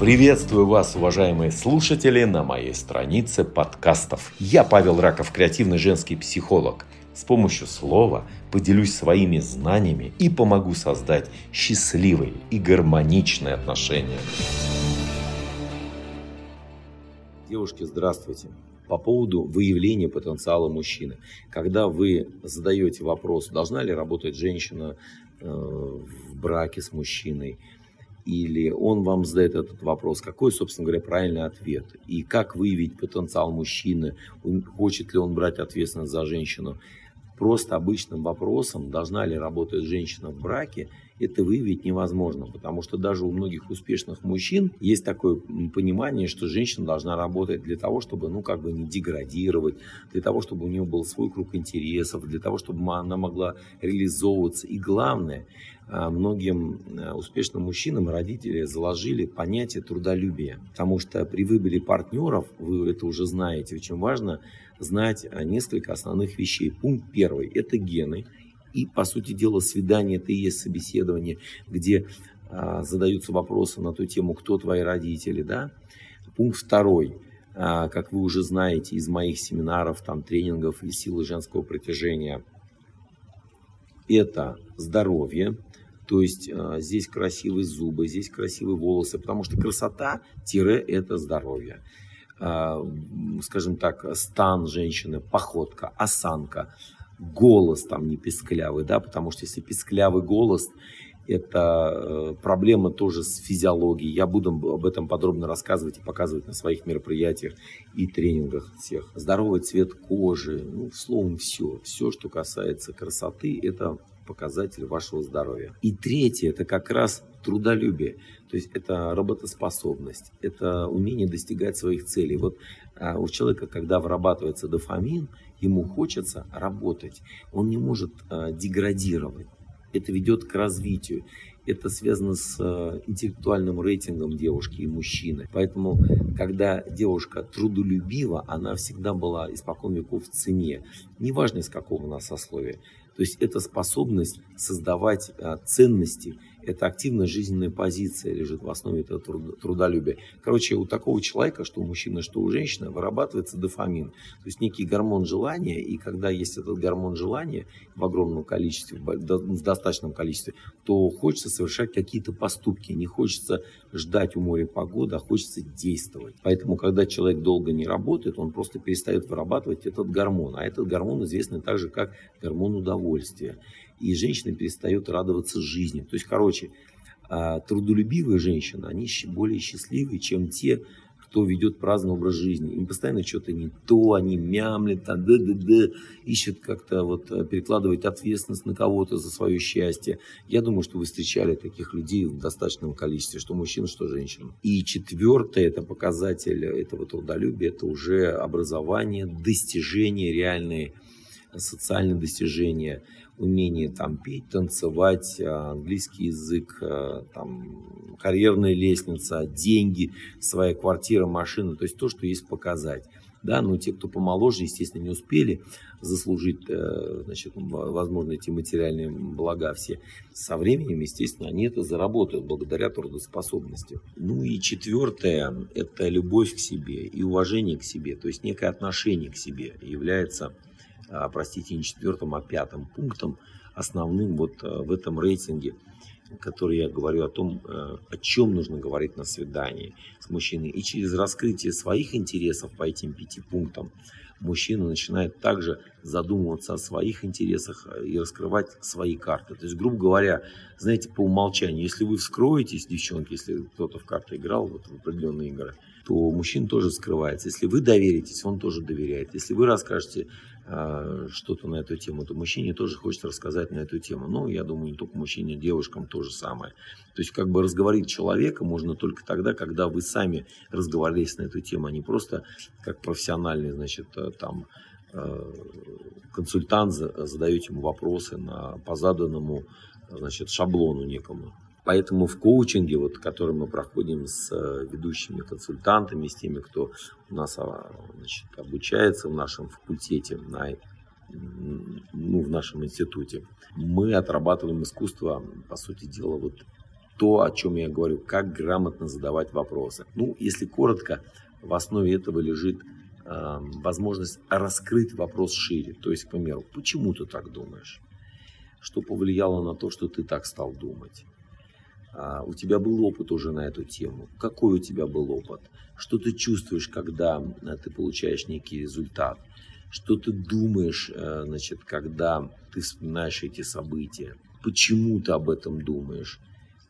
Приветствую вас, уважаемые слушатели, на моей странице подкастов. Я Павел Раков, креативный женский психолог. С помощью слова поделюсь своими знаниями и помогу создать счастливые и гармоничные отношения. Девушки, здравствуйте. По поводу выявления потенциала мужчины. Когда вы задаете вопрос, должна ли работать женщина э, в браке с мужчиной, или он вам задает этот вопрос, какой, собственно говоря, правильный ответ, и как выявить потенциал мужчины, хочет ли он брать ответственность за женщину. Просто обычным вопросом, должна ли работать женщина в браке, это выявить невозможно, потому что даже у многих успешных мужчин есть такое понимание, что женщина должна работать для того, чтобы, ну, как бы не деградировать, для того, чтобы у нее был свой круг интересов, для того, чтобы она могла реализовываться. И главное, а, многим а, успешным мужчинам родители заложили понятие трудолюбия, потому что при выборе партнеров, вы это уже знаете, очень важно знать а, несколько основных вещей. Пункт первый – это гены – и, по сути дела, свидание это и есть собеседование, где а, задаются вопросы на ту тему, кто твои родители, да. Пункт второй. А, как вы уже знаете из моих семинаров, там, тренингов и силы женского притяжения, это здоровье, то есть а, здесь красивые зубы, здесь красивые волосы, потому что красота-это здоровье. А, скажем так, стан женщины, походка, осанка, голос там не песклявый, да, потому что если песклявый голос, это э, проблема тоже с физиологией. Я буду об этом подробно рассказывать и показывать на своих мероприятиях и тренингах всех. Здоровый цвет кожи, ну, словом, все. Все, что касается красоты, это показатель вашего здоровья. И третье, это как раз трудолюбие. То есть это работоспособность, это умение достигать своих целей. Вот а, у человека, когда вырабатывается дофамин, ему хочется работать, он не может э, деградировать. Это ведет к развитию. Это связано с э, интеллектуальным рейтингом девушки и мужчины. Поэтому, когда девушка трудолюбива, она всегда была испокон веков в цене. Неважно, из какого она сословия. То есть это способность создавать э, ценности это активная жизненная позиция лежит в основе этого трудолюбия. Короче, у такого человека, что у мужчины, что у женщины, вырабатывается дофамин. То есть некий гормон желания, и когда есть этот гормон желания в огромном количестве, в достаточном количестве, то хочется совершать какие-то поступки. Не хочется ждать у моря погоды, а хочется действовать. Поэтому, когда человек долго не работает, он просто перестает вырабатывать этот гормон. А этот гормон известный также как гормон удовольствия и женщина перестает радоваться жизни. То есть, короче, а, трудолюбивые женщины, они более счастливые, чем те, кто ведет праздный образ жизни. Им постоянно что-то не то, они мямлят, а да да да ищут как-то вот э, перекладывать ответственность на кого-то за свое счастье. Я думаю, что вы встречали таких людей в достаточном количестве, что мужчин, что женщин. И четвертое, это показатель этого трудолюбия, это уже образование, достижения реальные, социальные достижения – умение там петь, танцевать, а, английский язык, а, там, карьерная лестница, деньги, своя квартира, машина, то есть то, что есть показать. Да, но те, кто помоложе, естественно, не успели заслужить, э, значит, возможно, эти материальные блага все. Со временем, естественно, они это заработают благодаря трудоспособности. Ну и четвертое – это любовь к себе и уважение к себе, то есть некое отношение к себе является простите, не четвертым, а пятым пунктом основным вот э, в этом рейтинге, который я говорю о том, э, о чем нужно говорить на свидании с мужчиной. И через раскрытие своих интересов по этим пяти пунктам мужчина начинает также задумываться о своих интересах э, и раскрывать свои карты. То есть, грубо говоря, знаете, по умолчанию, если вы вскроетесь, девчонки, если кто-то в карты играл вот, в определенные игры, то мужчина тоже скрывается. Если вы доверитесь, он тоже доверяет. Если вы расскажете что-то на эту тему, то мужчине тоже хочет рассказать на эту тему. Ну, я думаю, не только мужчине, девушкам то же самое. То есть, как бы разговорить человека можно только тогда, когда вы сами разговаривались на эту тему, а не просто как профессиональный, значит, э, там, э, консультант задаете ему вопросы на, по заданному значит, шаблону некому. Поэтому в коучинге, вот, который мы проходим с э, ведущими консультантами, с теми, кто у нас а, значит, обучается в нашем факультете, на, ну, в нашем институте, мы отрабатываем искусство, по сути дела, вот то, о чем я говорю, как грамотно задавать вопросы. Ну, если коротко, в основе этого лежит э, возможность раскрыть вопрос шире. То есть, к примеру, почему ты так думаешь? Что повлияло на то, что ты так стал думать? А, у тебя был опыт уже на эту тему. Какой у тебя был опыт? Что ты чувствуешь, когда э, ты получаешь некий результат? Что ты думаешь, э, значит, когда ты вспоминаешь эти события? Почему ты об этом думаешь?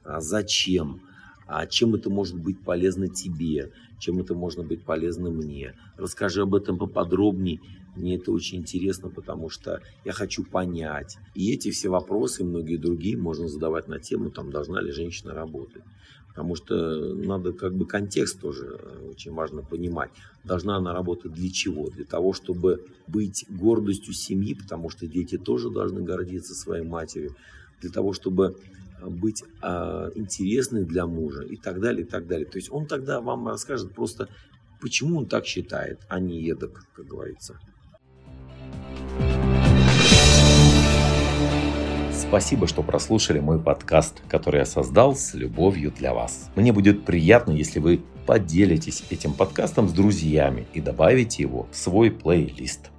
А зачем? А чем это может быть полезно тебе? Чем это может быть полезно мне? Расскажи об этом поподробнее мне это очень интересно, потому что я хочу понять. И эти все вопросы, и многие другие можно задавать на тему, там, должна ли женщина работать. Потому что надо как бы контекст тоже э, очень важно понимать. Должна она работать для чего? Для того, чтобы быть гордостью семьи, потому что дети тоже должны гордиться своей матерью. Для того, чтобы быть э, интересной для мужа и так далее, и так далее. То есть он тогда вам расскажет просто, почему он так считает, а не едок, как говорится. Спасибо, что прослушали мой подкаст, который я создал с любовью для вас. Мне будет приятно, если вы поделитесь этим подкастом с друзьями и добавите его в свой плейлист.